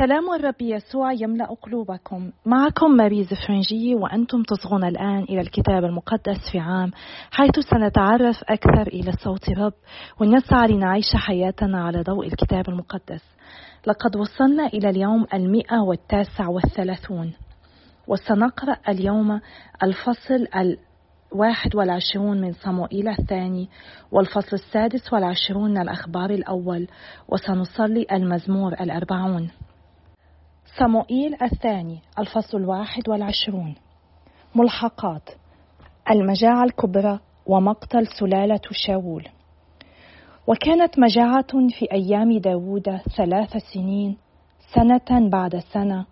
سلام الرب يسوع يملأ قلوبكم. معكم ماريز فرنجي وأنتم تصغون الآن إلى الكتاب المقدس في عام حيث سنتعرف أكثر إلى صوت الرب ونسعى لنعيش حياتنا على ضوء الكتاب المقدس. لقد وصلنا إلى اليوم المئة والتاسع والثلاثون. وسنقرأ اليوم الفصل الواحد والعشرون من صموئيل الثاني والفصل السادس والعشرون من الأخبار الأول. وسنصلي المزمور الأربعون. صموئيل الثاني الفصل الواحد والعشرون. ملحقات المجاعة الكبرى ومقتل سلالة شاول. وكانت مجاعة في أيام داود ثلاث سنين سنة بعد سنة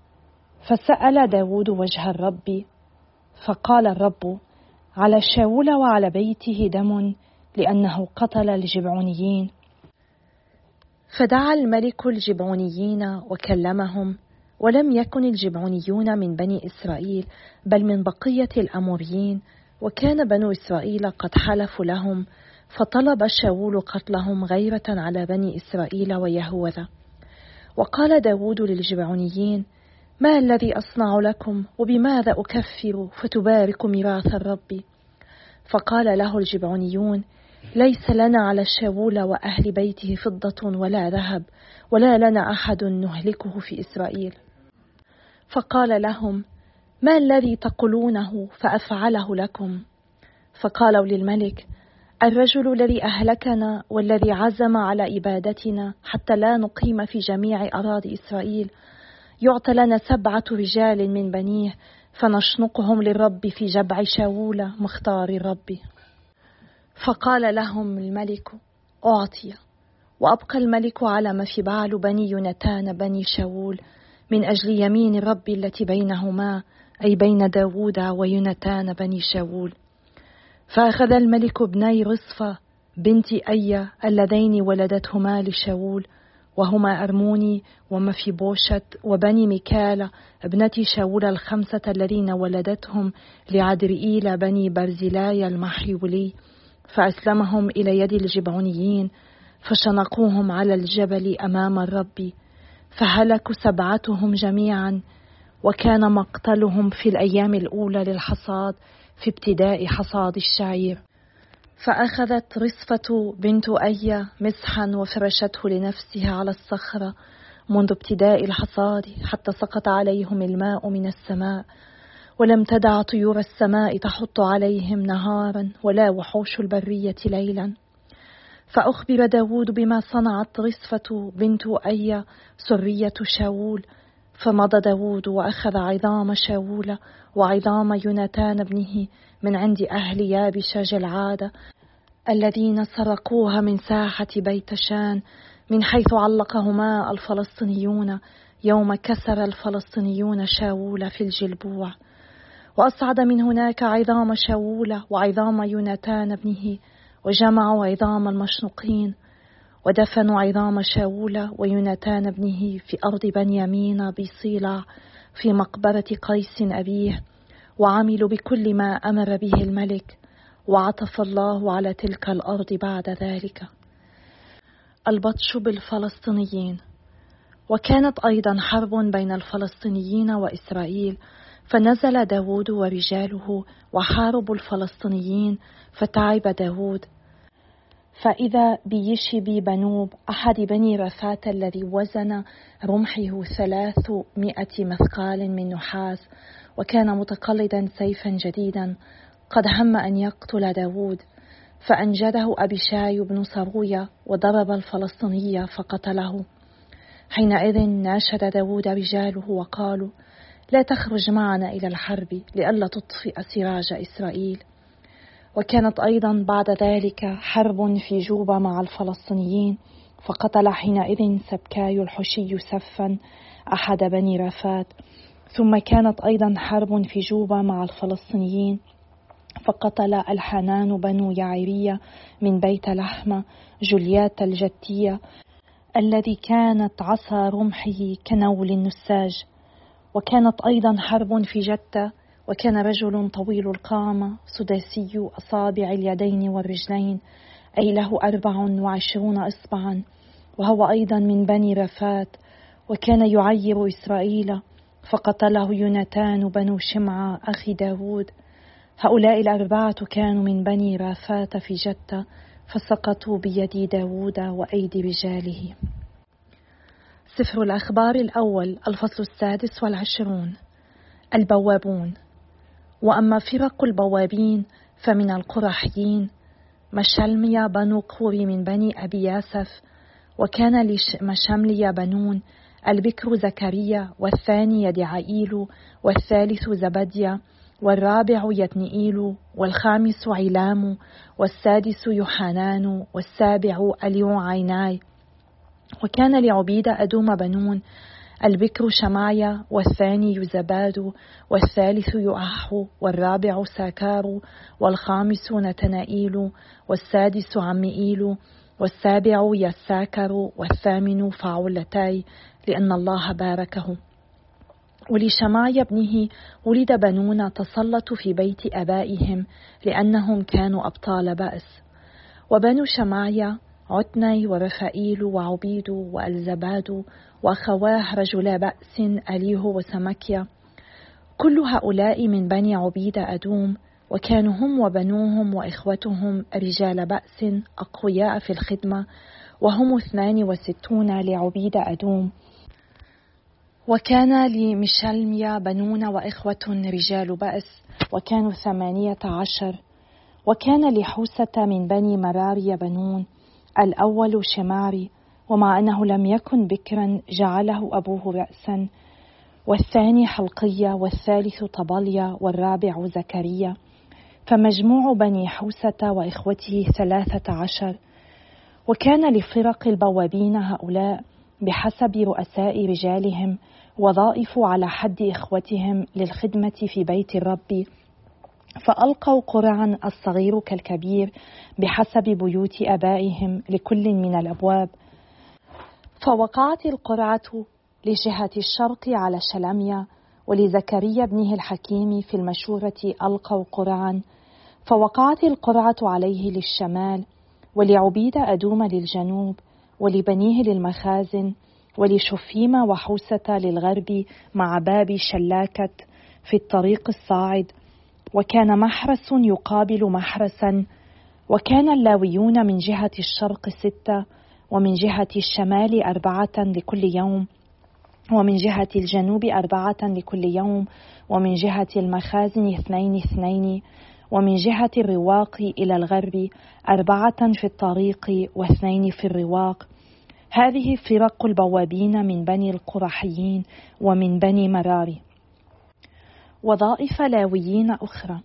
فسأل داود وجه الرب فقال الرب على شاول وعلى بيته دم لأنه قتل الجبعونيين. فدعا الملك الجبعونيين وكلمهم ولم يكن الجبعونيون من بني إسرائيل بل من بقية الأموريين. وكان بنو إسرائيل قد حلفوا لهم فطلب شاول قتلهم غيرة على بني إسرائيل ويهوذا. وقال داود للجبعونيين ما الذي أصنع لكم وبماذا أكفر فتبارك ميراث الرب؟ فقال له الجبعونيون ليس لنا على شاول وأهل بيته فضة ولا ذهب ولا لنا أحد نهلكه في إسرائيل. فقال لهم ما الذي تقولونه فأفعله لكم؟ فقالوا للملك الرجل الذي أهلكنا والذي عزم على ابادتنا حتى لا نقيم في جميع أراضي إسرائيل يعطى لنا سبعة رجال من بنيه فنشنقهم للرب في جبع شاول مختار الرب. فقال لهم الملك أعطي. وأبقى الملك على ما في بعل بني يونتان بني شاول من أجل يمين الرب التي بينهما أي بين داوود ويونتان بني شاول. فأخذ الملك ابني رصفة بنت أية اللذين ولدتهما لشاول وهما أرموني ومفيبوشت وبني ميكال ابنة شاول الخمسة الذين ولدتهم لعدرئيل بني برزلاي المحيولي. فأسلمهم إلى يد الجبعونيين فشنقوهم على الجبل أمام الرب. فهلكوا سبعتهم جميعا وكان مقتلهم في الأيام الأولى للحصاد في ابتداء حصاد الشعير. فأخذت رصفة بنت إيه مسحا وفرشته لنفسها على الصخرة منذ ابتداء الحصاد حتى سقط عليهم الماء من السماء ولم تدع طيور السماء تحط عليهم نهارا ولا وحوش البرية ليلا. فأخبر داود بما صنعت رصفة بنت أيا سرية شاول فمضى داود وأخذ عظام شاول وعظام يوناتان ابنه من عند أهل يابش جلعاد الذين سرقوها من ساحة بيت شان من حيث علقهما الفلسطينيون يوم كسر الفلسطينيون شاول في الجلبوع. وأصعد من هناك عظام شاول وعظام يوناتان ابنه وجمعوا عظام المشنوقين ودفنوا عظام شاول ويوناتان ابنه في أرض بنيامين بصيلع في مقبرة قيس أبيه وعملوا بكل ما أمر به الملك وعطف الله على تلك الأرض بعد ذلك. البطش بالفلسطينيين. وكانت أيضا حرب بين الفلسطينيين وإسرائيل فنزل داود ورجاله وحاربوا الفلسطينيين فتعب داود فإذا بيشبي بنوب أحد بني رفات الذي وزن رمحه ثلاثمائة مثقال من نحاس وكان متقلدا سيفا جديدا قد هم أن يقتل داود فأنجده أبيشاي بن صروية وضرب الفلسطيني فقتله. حينئذ ناشد داود رجاله وقالوا لا تخرج معنا إلى الحرب لئلا تطفئ سراج إسرائيل. وكانت أيضا بعد ذلك حرب في جوبا مع الفلسطينيين فقتل حينئذ سبكاي الحشي سفا أحد بني رافات. ثم كانت أيضا حرب في جوبا مع الفلسطينيين فقتل الحنان بنو يعيرية من بيت لحمة جوليات الجتية الذي كانت عصا رمحه كنول النساج. وكانت أيضا حرب في جتة وكان رجل طويل القامة سداسي أصابع اليدين والرجلين أي له أربع وعشرون إصبعا وهو أيضا من بني رفات وكان يعير إسرائيل فقتله يوناتان بنو شمعة أخي داود. هؤلاء الأربعة كانوا من بني رافات في جتة فسقطوا بيد داود وأيدي رجاله. سفر الأخبار الأول الفصل السادس والعشرون. البوابون. وأما فرق البوابين فمن القرحيين. مشلميا بنو قوري من بني أبي ياسف وكان لمشمليا بنون البكر زكريا والثاني يدعائيل والثالث زبديا والرابع يتنئيل والخامس علام والسادس يوحنان والسابع اليو عيناي وكان لعبيد أدوم بنون البكر شمايا والثاني يزباد والثالث يؤح والرابع ساكار والخامس نتنائيل والسادس عمئيل والسابع يساكر والثامن فاعلتاي لأن الله باركه. ولشماي ابنه ولد بنون تسلطوا في بيت أبائهم لأنهم كانوا أبطال بأس. وبنو شمايا عتني ورفائيل وعبيد وألزباد وأخواه رجلا بأس أليه وسمكيا. كل هؤلاء من بني عبيد أدوم وكانوا هم وبنوهم وإخوتهم رجال بأس أقوياء في الخدمة وهم اثنان وستون لعبيد أدوم. وكان لمشلميا بنون وإخوة رجال بأس وكانوا ثمانية عشر. وكان لحوسة من بني مراري بنون الأول شماري ومع أنه لم يكن بكرا جعله أبوه رأسا والثاني حلقية والثالث طبليا والرابع زكريا. فمجموع بني حوسة وإخوته ثلاثة عشر. وكان لفرق البوابين هؤلاء بحسب رؤساء رجالهم وظائف على حد إخوتهم للخدمة في بيت الرب. فألقوا قرعا الصغير كالكبير بحسب بيوت آبائهم لكل من الأبواب. فوقعت القرعة لجهة الشرق على شلميا ولزكريا ابنه الحكيم في المشورة ألقوا قرعا. فوقعت القرعة عليه للشمال ولعبيد أدوم للجنوب ولبنيه للمخازن ولشفيم وحوسة للغرب مع باب شلاكة في الطريق الصاعد. وكان محرس يقابل محرسا وكان اللاويون من جهة الشرق ستة ومن جهة الشمال أربعة لكل يوم ومن جهة الجنوب أربعة لكل يوم ومن جهة المخازن اثنين اثنين ومن جهة الرواق إلى الغرب أربعة في الطريق واثنين في الرواق. هذه فرق البوابين من بني القرحيين ومن بني مراري. وظائف لاويين أخرى.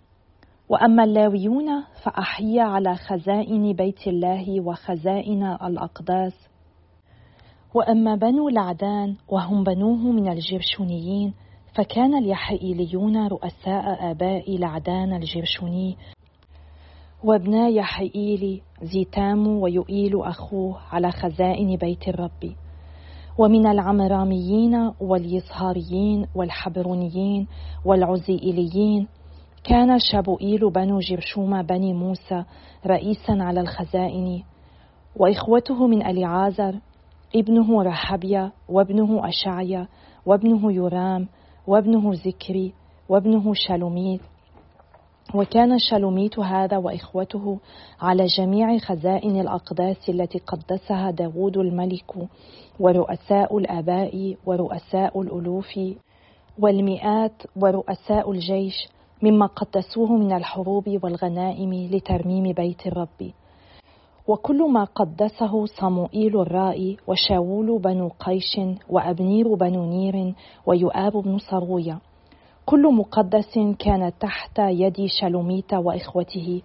وأما اللاويون فأحيا على خزائن بيت الله وخزائن الأقداس. وأما بنو لعدان وهم بنوه من الجرشونيين فكان اليحيئيليون رؤساء آباء لعدان الجرشوني. وابنا يحيئيل زيتام ويؤيل أخوه على خزائن بيت الرب. ومن العمراميين واليصهاريين والحبرونيين والعزيئيليين كان شابوئيل بنو جرشوم بني موسى رئيسا على الخزائن وإخوته من أليعازر ابنه رحبيا وابنه أشعيا وابنه يرام وابنه زكري وابنه شالوميت وكان شالوميت هذا وإخوته على جميع خزائن الأقداس التي قدسها داود الملك ورؤساء الآباء ورؤساء الألوف والمئات ورؤساء الجيش مما قدسوه من الحروب والغنائم لترميم بيت الرب. وكل ما قدسه صموئيل الرائي وشاول بنو قيش وأبنير بنو نير ويؤاب بن صرويا كل مقدس كان تحت يد شلوميت وإخوته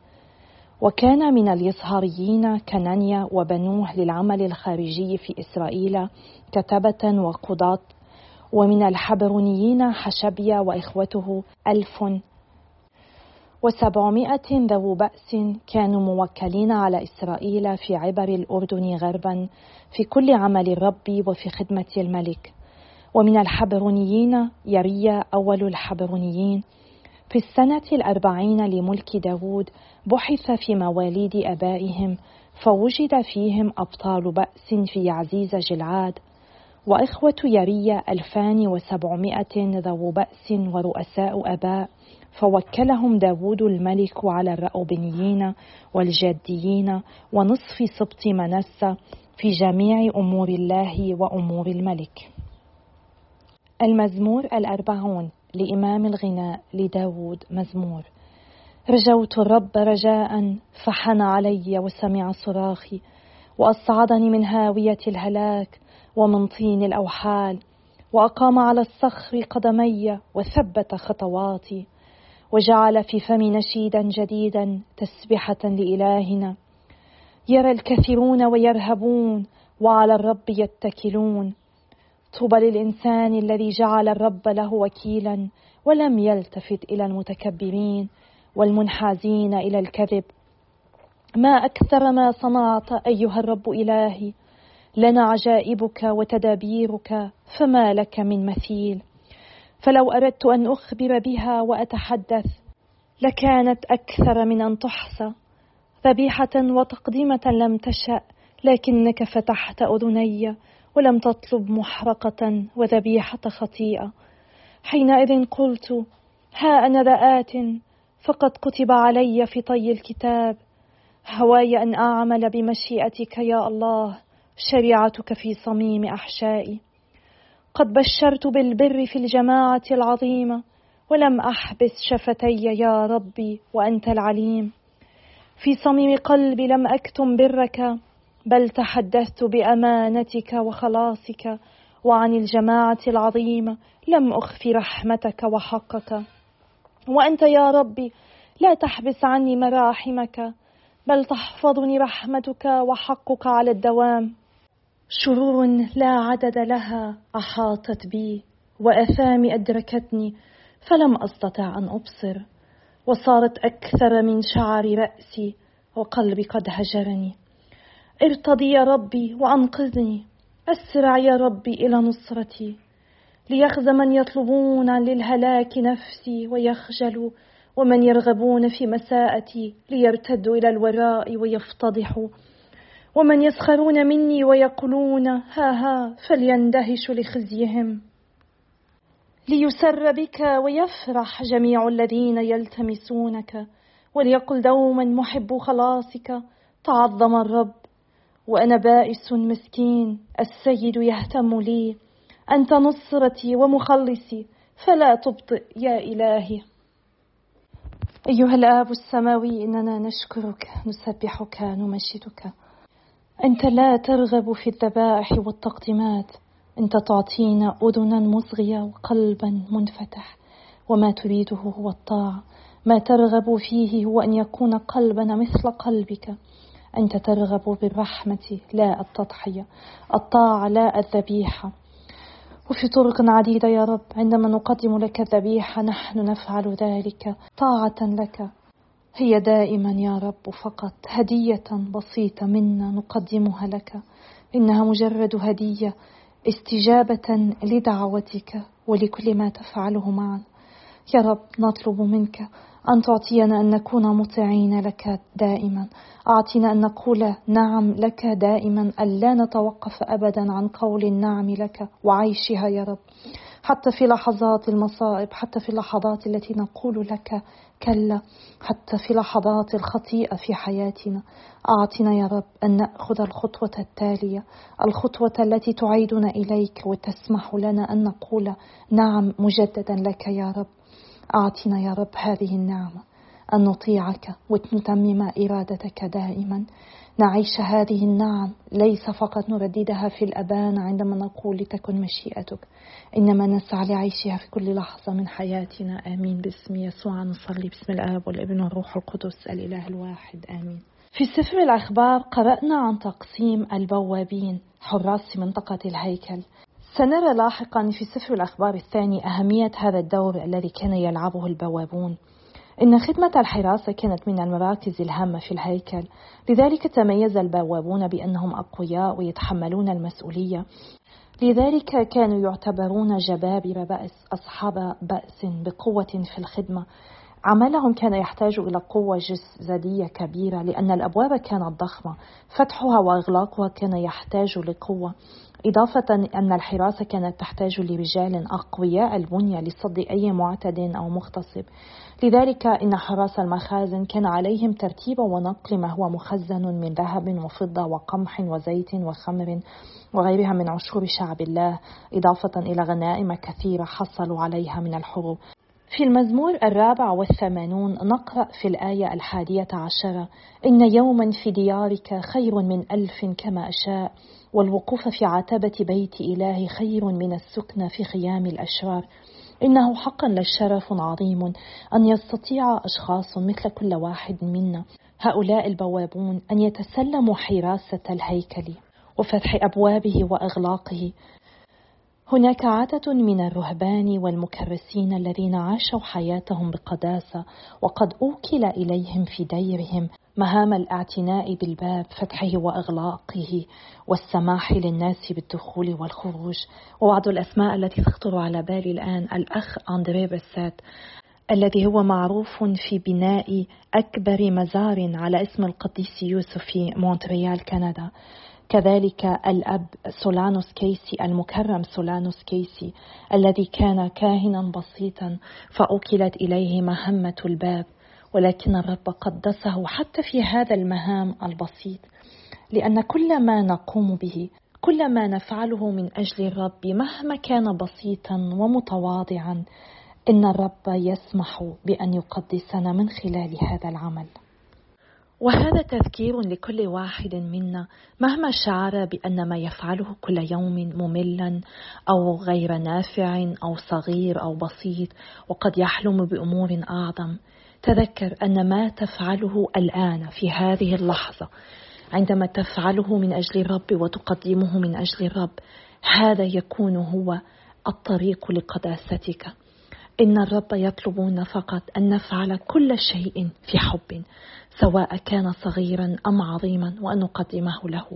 وكان من اليصهاريين كنانيا وبنوه للعمل الخارجي في إسرائيل كتبة وقضاة ومن الحبرونيين حشبيا وإخوته ألف وسبعمائة ذو بأس كانوا موكلين على إسرائيل في عبر الأردن غربا في كل عمل الرب وفي خدمة الملك. ومن الحبرونيين يريا أول الحبرونيين في السنة الأربعين لملك داود بحث في مواليد أبائهم فوجد فيهم أبطال بأس في عزيز جلعاد. وإخوة يريا ألفان وسبعمائة ذو بأس ورؤساء أباء فوكلهم داود الملك على الرأوبنيين والجاديين ونصف سبط منسى في جميع أمور الله وأمور الملك. المزمور الأربعون لإمام الغناء لداود مزمور. رجوت الرب رجاء فحن علي وسمع صراخي وأصعدني من هاوية الهلاك ومن طين الأوحال وأقام على الصخر قدمي وثبت خطواتي وجعل في فمي نشيدا جديدا تسبحة لإلهنا. يرى الكثيرون ويرهبون وعلى الرب يتكلون. طوبى للإنسان الذي جعل الرب له وكيلا ولم يلتفت إلى المتكبرين والمنحازين إلى الكذب. ما أكثر ما صنعت أيها الرب إلهي لنا عجائبك وتدابيرك فما لك من مثيل. فلو أردت أن أخبر بها وأتحدث لكانت أكثر من أن تحصى. ذبيحة وتقديمه لم تشأ لكنك فتحت أذني. ولم تطلب محرقة وذبيحة خطيئة. حينئذ قلت ها أنا ذآت فقد كتب علي في طي الكتاب. هواي أن أعمل بمشيئتك يا الله شريعتك في صميم أحشائي. قد بشرت بالبر في الجماعة العظيمه ولم أحبس شفتي يا ربي وأنت العليم. في صميم قلبي لم أكتم برك بل تحدثت بأمانتك وخلاصك وعن الجماعة العظيمة. لم أخف رحمتك وحقك. وأنت يا ربي لا تحبس عني مراحمك بل تحفظني رحمتك وحقك على الدوام. شرور لا عدد لها أحاطت بي وأثامي أدركتني فلم أستطع أن أبصر. وصارت أكثر من شعر رأسي وقلبي قد هجرني. ارتضي يا ربي وأنقذني. أسرع يا ربي إلى نصرتي. ليخزى من يطلبون للهلاك نفسي ويخجلوا ومن يرغبون في مساءتي ليرتدوا إلى الوراء ويفتضحوا ومن يسخرون مني ويقولون ها ها فليندهش لخزيهم. ليسر بك ويفرح جميع الذين يلتمسونك وليقل دوما محب خلاصك. تعظم الرب وأنا بائس مسكين السيد يهتم لي. أنت نصرتي ومخلصي فلا تبطئ يا إلهي. أيها الآب السماوي إننا نشكرك نسبحك نمجدك. أنت لا ترغب في الذبائح والتقديمات. أنت تعطينا أذنا مصغية وقلبا منفتح. وما تريده هو الطاعة. ما ترغب فيه هو أن يكون قلبنا مثل قلبك. أنت ترغب بالرحمة لا التضحية. الطاعة لا الذبيحة. وفي طرق عديدة يا رب عندما نقدم لك الذبيحة نحن نفعل ذلك طاعة لك. هي دائما يا رب فقط هدية بسيطة منا نقدمها لك. إنها مجرد هدية استجابة لدعوتك ولكل ما تفعله معنا يا رب نطلب منك أن تعطينا أن نكون مطيعين لك دائما. أعطنا أن نقول نعم لك دائما ألا نتوقف أبدا عن قول النعم لك وعيشها يا رب. حتى في لحظات المصائب حتى في اللحظات التي نقول لك كلا حتى في لحظات الخطيئة في حياتنا. أعطنا يا رب أن نأخذ الخطوة التالية الخطوة التي تعيدنا إليك وتسمح لنا أن نقول نعم مجددا لك يا رب. أعطنا يا رب هذه النعمة أن نطيعك ونتمم إرادتك دائما. نعيش هذه النعم ليس فقط نرددها في الأبان عندما نقول لتكن مشيئتك إنما نسعى لعيشها في كل لحظة من حياتنا. آمين. باسم يسوع نصلي. باسم الآب والابن والروح القدس الإله الواحد. آمين. في سفر الأخبار قرأنا عن تقسيم البوابين حراس منطقة الهيكل. سنرى لاحقا في سفر الأخبار الثاني أهمية هذا الدور الذي كان يلعبه البوابون. إن خدمة الحراسة كانت من المراكز الهامة في الهيكل لذلك تميز البوابون بأنهم أقوياء ويتحملون المسؤولية. لذلك كانوا يعتبرون جبابرة بأس أصحاب بأس بقوة في الخدمة. عملهم كان يحتاج إلى قوة جسدية كبيرة لأن الأبواب كانت ضخمة فتحها وإغلاقها كان يحتاج لقوة. إضافة أن الحراسة كانت تحتاج لرجال أقوياء البنية لصد أي معتد أو مغتصب. لذلك إن حراس المخازن كان عليهم ترتيب ونقل ما هو مخزن من ذهب وفضة وقمح وزيت وخمر وغيرها من عشور شعب الله إضافة إلى غنائم كثيرة حصلوا عليها من الحروب. في المزمور الرابع والثمانون نقرأ في الآية الحادية عشرة إن يوما في ديارك خير من ألف كما أشاء. والوقوف في عتبة بيت إلهي خير من السكن في خيام الأشرار. إنه حقا للشرف عظيم أن يستطيع أشخاص مثل كل واحد منا. هؤلاء البوابون أن يتسلموا حراسة الهيكل وفتح أبوابه وإغلاقه. هناك عدد من الرهبان والمكرسين الذين عاشوا حياتهم بقداسة وقد أوكل إليهم في ديرهم مهام الاعتناء بالباب فتحه وإغلاقه والسماح للناس بالدخول والخروج. وبعض الأسماء التي تخطر على بالي الآن الأخ أندري بسات الذي هو معروف في بناء أكبر مزار على اسم القديس يوسف في مونتريال كندا. كذلك الأب سولانوس كيسي المكرم سولانوس كيسي الذي كان كاهنا بسيطا فأوكلت إليه مهمة الباب ولكن الرب قدسه حتى في هذا المهام البسيط لأن كل ما نقوم به كل ما نفعله من أجل الرب مهما كان بسيطا ومتواضعا إن الرب يسمح بأن يقدسنا من خلال هذا العمل. وهذا تذكير لكل واحد منا مهما شعر بأن ما يفعله كل يوم مملا أو غير نافع أو صغير أو بسيط وقد يحلم بأمور أعظم. تذكر أن ما تفعله الآن في هذه اللحظة عندما تفعله من أجل الرب وتقدمه من أجل الرب هذا يكون هو الطريق لقداستك. إن الرب يطلبون فقط أن نفعل كل شيء في حب سواء كان صغيرا أم عظيما وأن نقدمه له.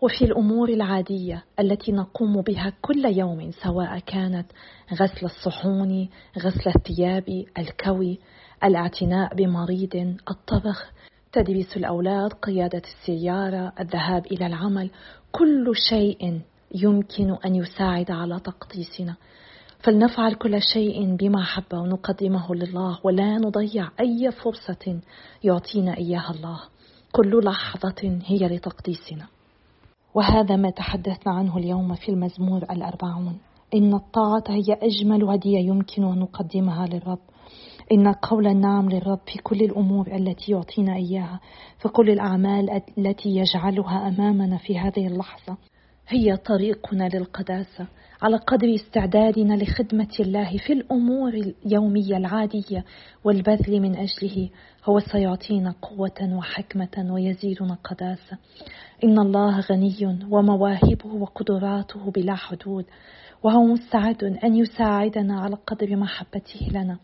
وفي الأمور العادية التي نقوم بها كل يوم سواء كانت غسل الصحون غسل الثياب الكوي الاعتناء بمريض الطبخ تدريس الأولاد قيادة السيارة الذهاب إلى العمل كل شيء يمكن أن يساعد على تقديسنا. فلنفعل كل شيء بمحبة ونقدمه لله ولا نضيع أي فرصة يعطينا إياها الله. كل لحظة هي لتقديسنا. وهذا ما تحدثنا عنه اليوم في المزمور الأربعون. إن الطاعة هي أجمل هدية يمكن أن نقدمها للرب. إن قول النعم للرب في كل الأمور التي يعطينا إياها. في كل الأعمال التي يجعلها أمامنا في هذه اللحظة. هي طريقنا للقداسة على قدر استعدادنا لخدمة الله في الأمور اليومية العادية والبذل من أجله هو سيعطينا قوة وحكمة ويزيدنا قداسة. إن الله غني ومواهبه وقدراته بلا حدود وهو مستعد أن يساعدنا على قدر محبته لنا.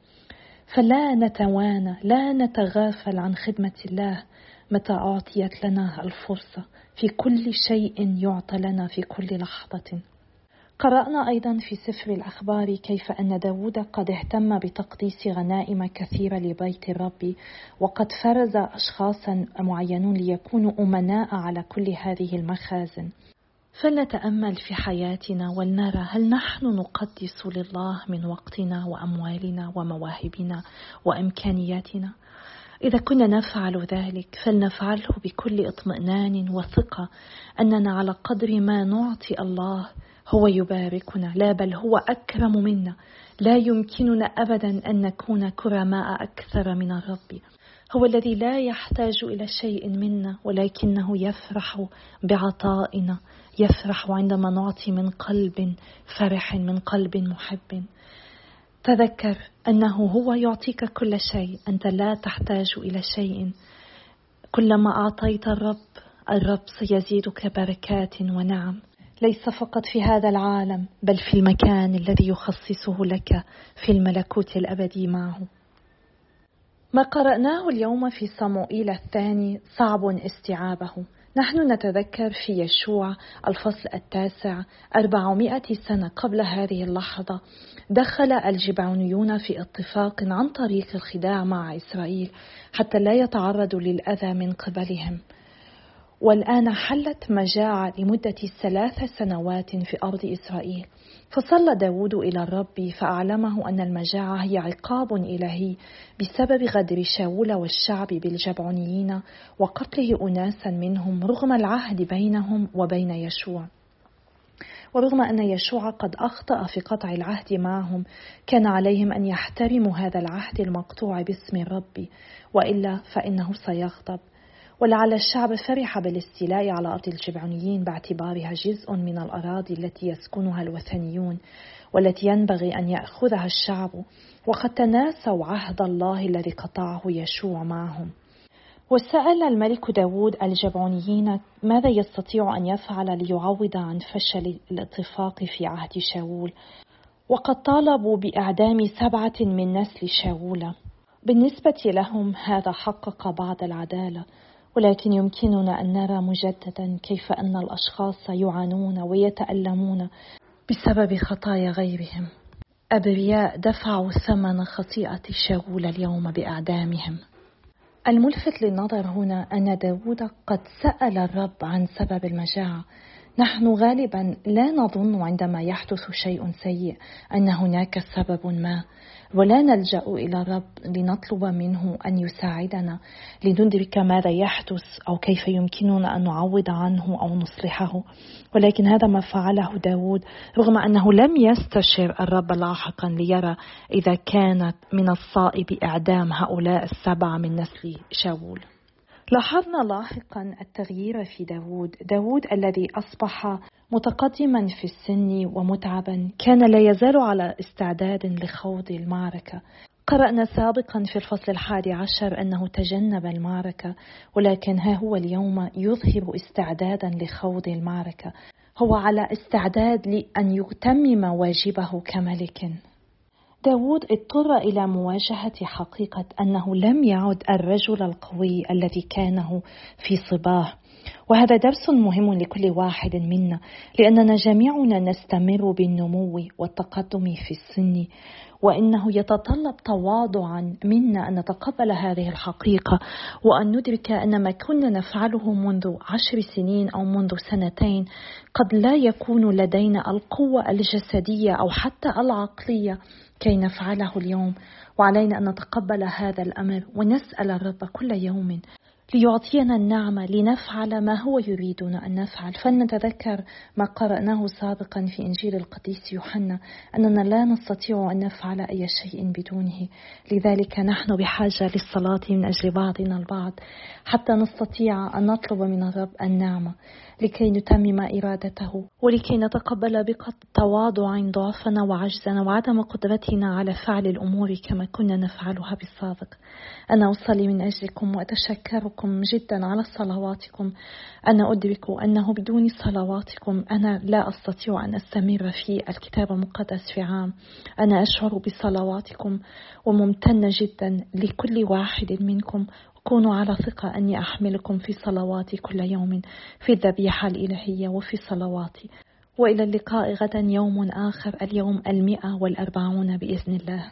فلا نتوانى لا نتغافل عن خدمة الله متى أعطيت لنا الفرصة؟ في كل شيء يعطى لنا في كل لحظة. قرأنا أيضا في سفر الأخبار كيف أن داود قد اهتم بتقديس غنائم كثيرة لبيت الرب وقد فرز أشخاصا معينون ليكونوا أمناء على كل هذه المخازن. فلنتأمل في حياتنا ولنرى هل نحن نقدس لله من وقتنا وأموالنا ومواهبنا وإمكانياتنا. إذا كنا نفعل ذلك فلنفعله بكل اطمئنان وثقة أننا على قدر ما نعطي الله هو يباركنا. لا بل هو أكرم منا. لا يمكننا أبدا أن نكون كرماء أكثر من الرب. هو الذي لا يحتاج إلى شيء منا ولكنه يفرح بعطائنا يفرح عندما نعطي من قلب فرح من قلب محب. تذكر أنه هو يعطيك كل شيء. أنت لا تحتاج إلى شيء. كلما أعطيت الرب الرب سيزيدك بركات ونعم. ليس فقط في هذا العالم بل في المكان الذي يخصصه لك في الملكوت الأبدي معه. ما قرأناه اليوم في صموئيل الثاني صعب استيعابه. نحن نتذكر في يشوع الفصل التاسع أربعمائة سنة قبل هذه اللحظة دخل الجبعونيون في اتفاق عن طريق الخداع مع إسرائيل حتى لا يتعرضوا للأذى من قبلهم. والآن حلت مجاعة لمدة ثلاث سنوات في أرض إسرائيل. فصلى داود إلى الرب فأعلمه أن المجاعة هي عقاب إلهي بسبب غدر شاول والشعب بالجبعونيين وقتله أناسا منهم رغم العهد بينهم وبين يشوع. ورغم أن يشوع قد أخطأ في قطع العهد معهم كان عليهم أن يحترموا هذا العهد المقطوع باسم الرب وإلا فإنه سيغضب. ولعل الشعب فرح بالاستيلاء على أرض الجبعونيين باعتبارها جزء من الأراضي التي يسكنها الوثنيون والتي ينبغي أن يأخذها الشعب. وقد تناسوا عهد الله الذي قطعه يشوع معهم. وسأل الملك داود الجبعونيين ماذا يستطيع أن يفعل ليعوض عن فشل الاتفاق في عهد شاول. وقد طالبوا بإعدام سبعة من نسل شاول. بالنسبة لهم هذا حقق بعض العدالة. ولكن يمكننا أن نرى مجددا كيف أن الأشخاص يعانون ويتألمون بسبب خطايا غيرهم. أبرياء دفعوا ثمن خطيئة شاول اليوم بإعدامهم. الملفت للنظر هنا أن داود قد سأل الرب عن سبب المجاعة. نحن غالبا لا نظن عندما يحدث شيء سيء أن هناك سبب ما. ولا نلجأ إلى الرب لنطلب منه أن يساعدنا لندرك ماذا يحدث أو كيف يمكننا أن نعوض عنه أو نصلحه ولكن هذا ما فعله داود رغم أنه لم يستشر الرب لاحقا ليرى إذا كانت من الصائب إعدام هؤلاء السبعه من نسل شاول. لاحظنا لاحقا التغيير في داود. داود الذي أصبح متقدما في السن ومتعبا. كان لا يزال على استعداد لخوض المعركة. قرأنا سابقا في الفصل الحادي عشر أنه تجنب المعركة ولكن ها هو اليوم يظهر استعدادا لخوض المعركة. هو على استعداد لأن يتمم واجبه كملك. داود اضطر إلى مواجهة حقيقة أنه لم يعد الرجل القوي الذي كانه في صباه. وهذا درس مهم لكل واحد منا لأننا جميعنا نستمر بالنمو والتقدم في السن وإنه يتطلب تواضعا منا أن نتقبل هذه الحقيقة وأن ندرك أن ما كنا نفعله منذ عشر سنين أو منذ سنتين قد لا يكون لدينا القوة الجسدية أو حتى العقلية كي نفعله اليوم وعلينا أن نتقبل هذا الأمر ونسأل الرب كل يوم. ليعطينا النعمة لنفعل ما هو يريدنا أن نفعل. فلنتذكر ما قرأناه سابقا في إنجيل القديس يوحنا أننا لا نستطيع أن نفعل أي شيء بدونه. لذلك نحن بحاجة للصلاة من أجل بعضنا البعض حتى نستطيع أن نطلب من الرب النعمة لكي نتمم إرادته ولكي نتقبل بتواضع ضعفنا وعجزنا وعدم قدرتنا على فعل الأمور كما كنا نفعلها بالسابق. أنا أصلي من أجلكم وأتشكركم جدا على صلواتكم. أنا أدرك أنه بدون صلواتكم أنا لا أستطيع أن أستمر في الكتاب المقدس في عام. أنا أشعر بصلواتكم وممتنة جدا لكل واحد منكم. كونوا على ثقة أني أحملكم في صلواتي كل يوم في الذبيحة الإلهية وفي صلواتي. وإلى اللقاء غدا يوم آخر اليوم المئة والأربعون بإذن الله.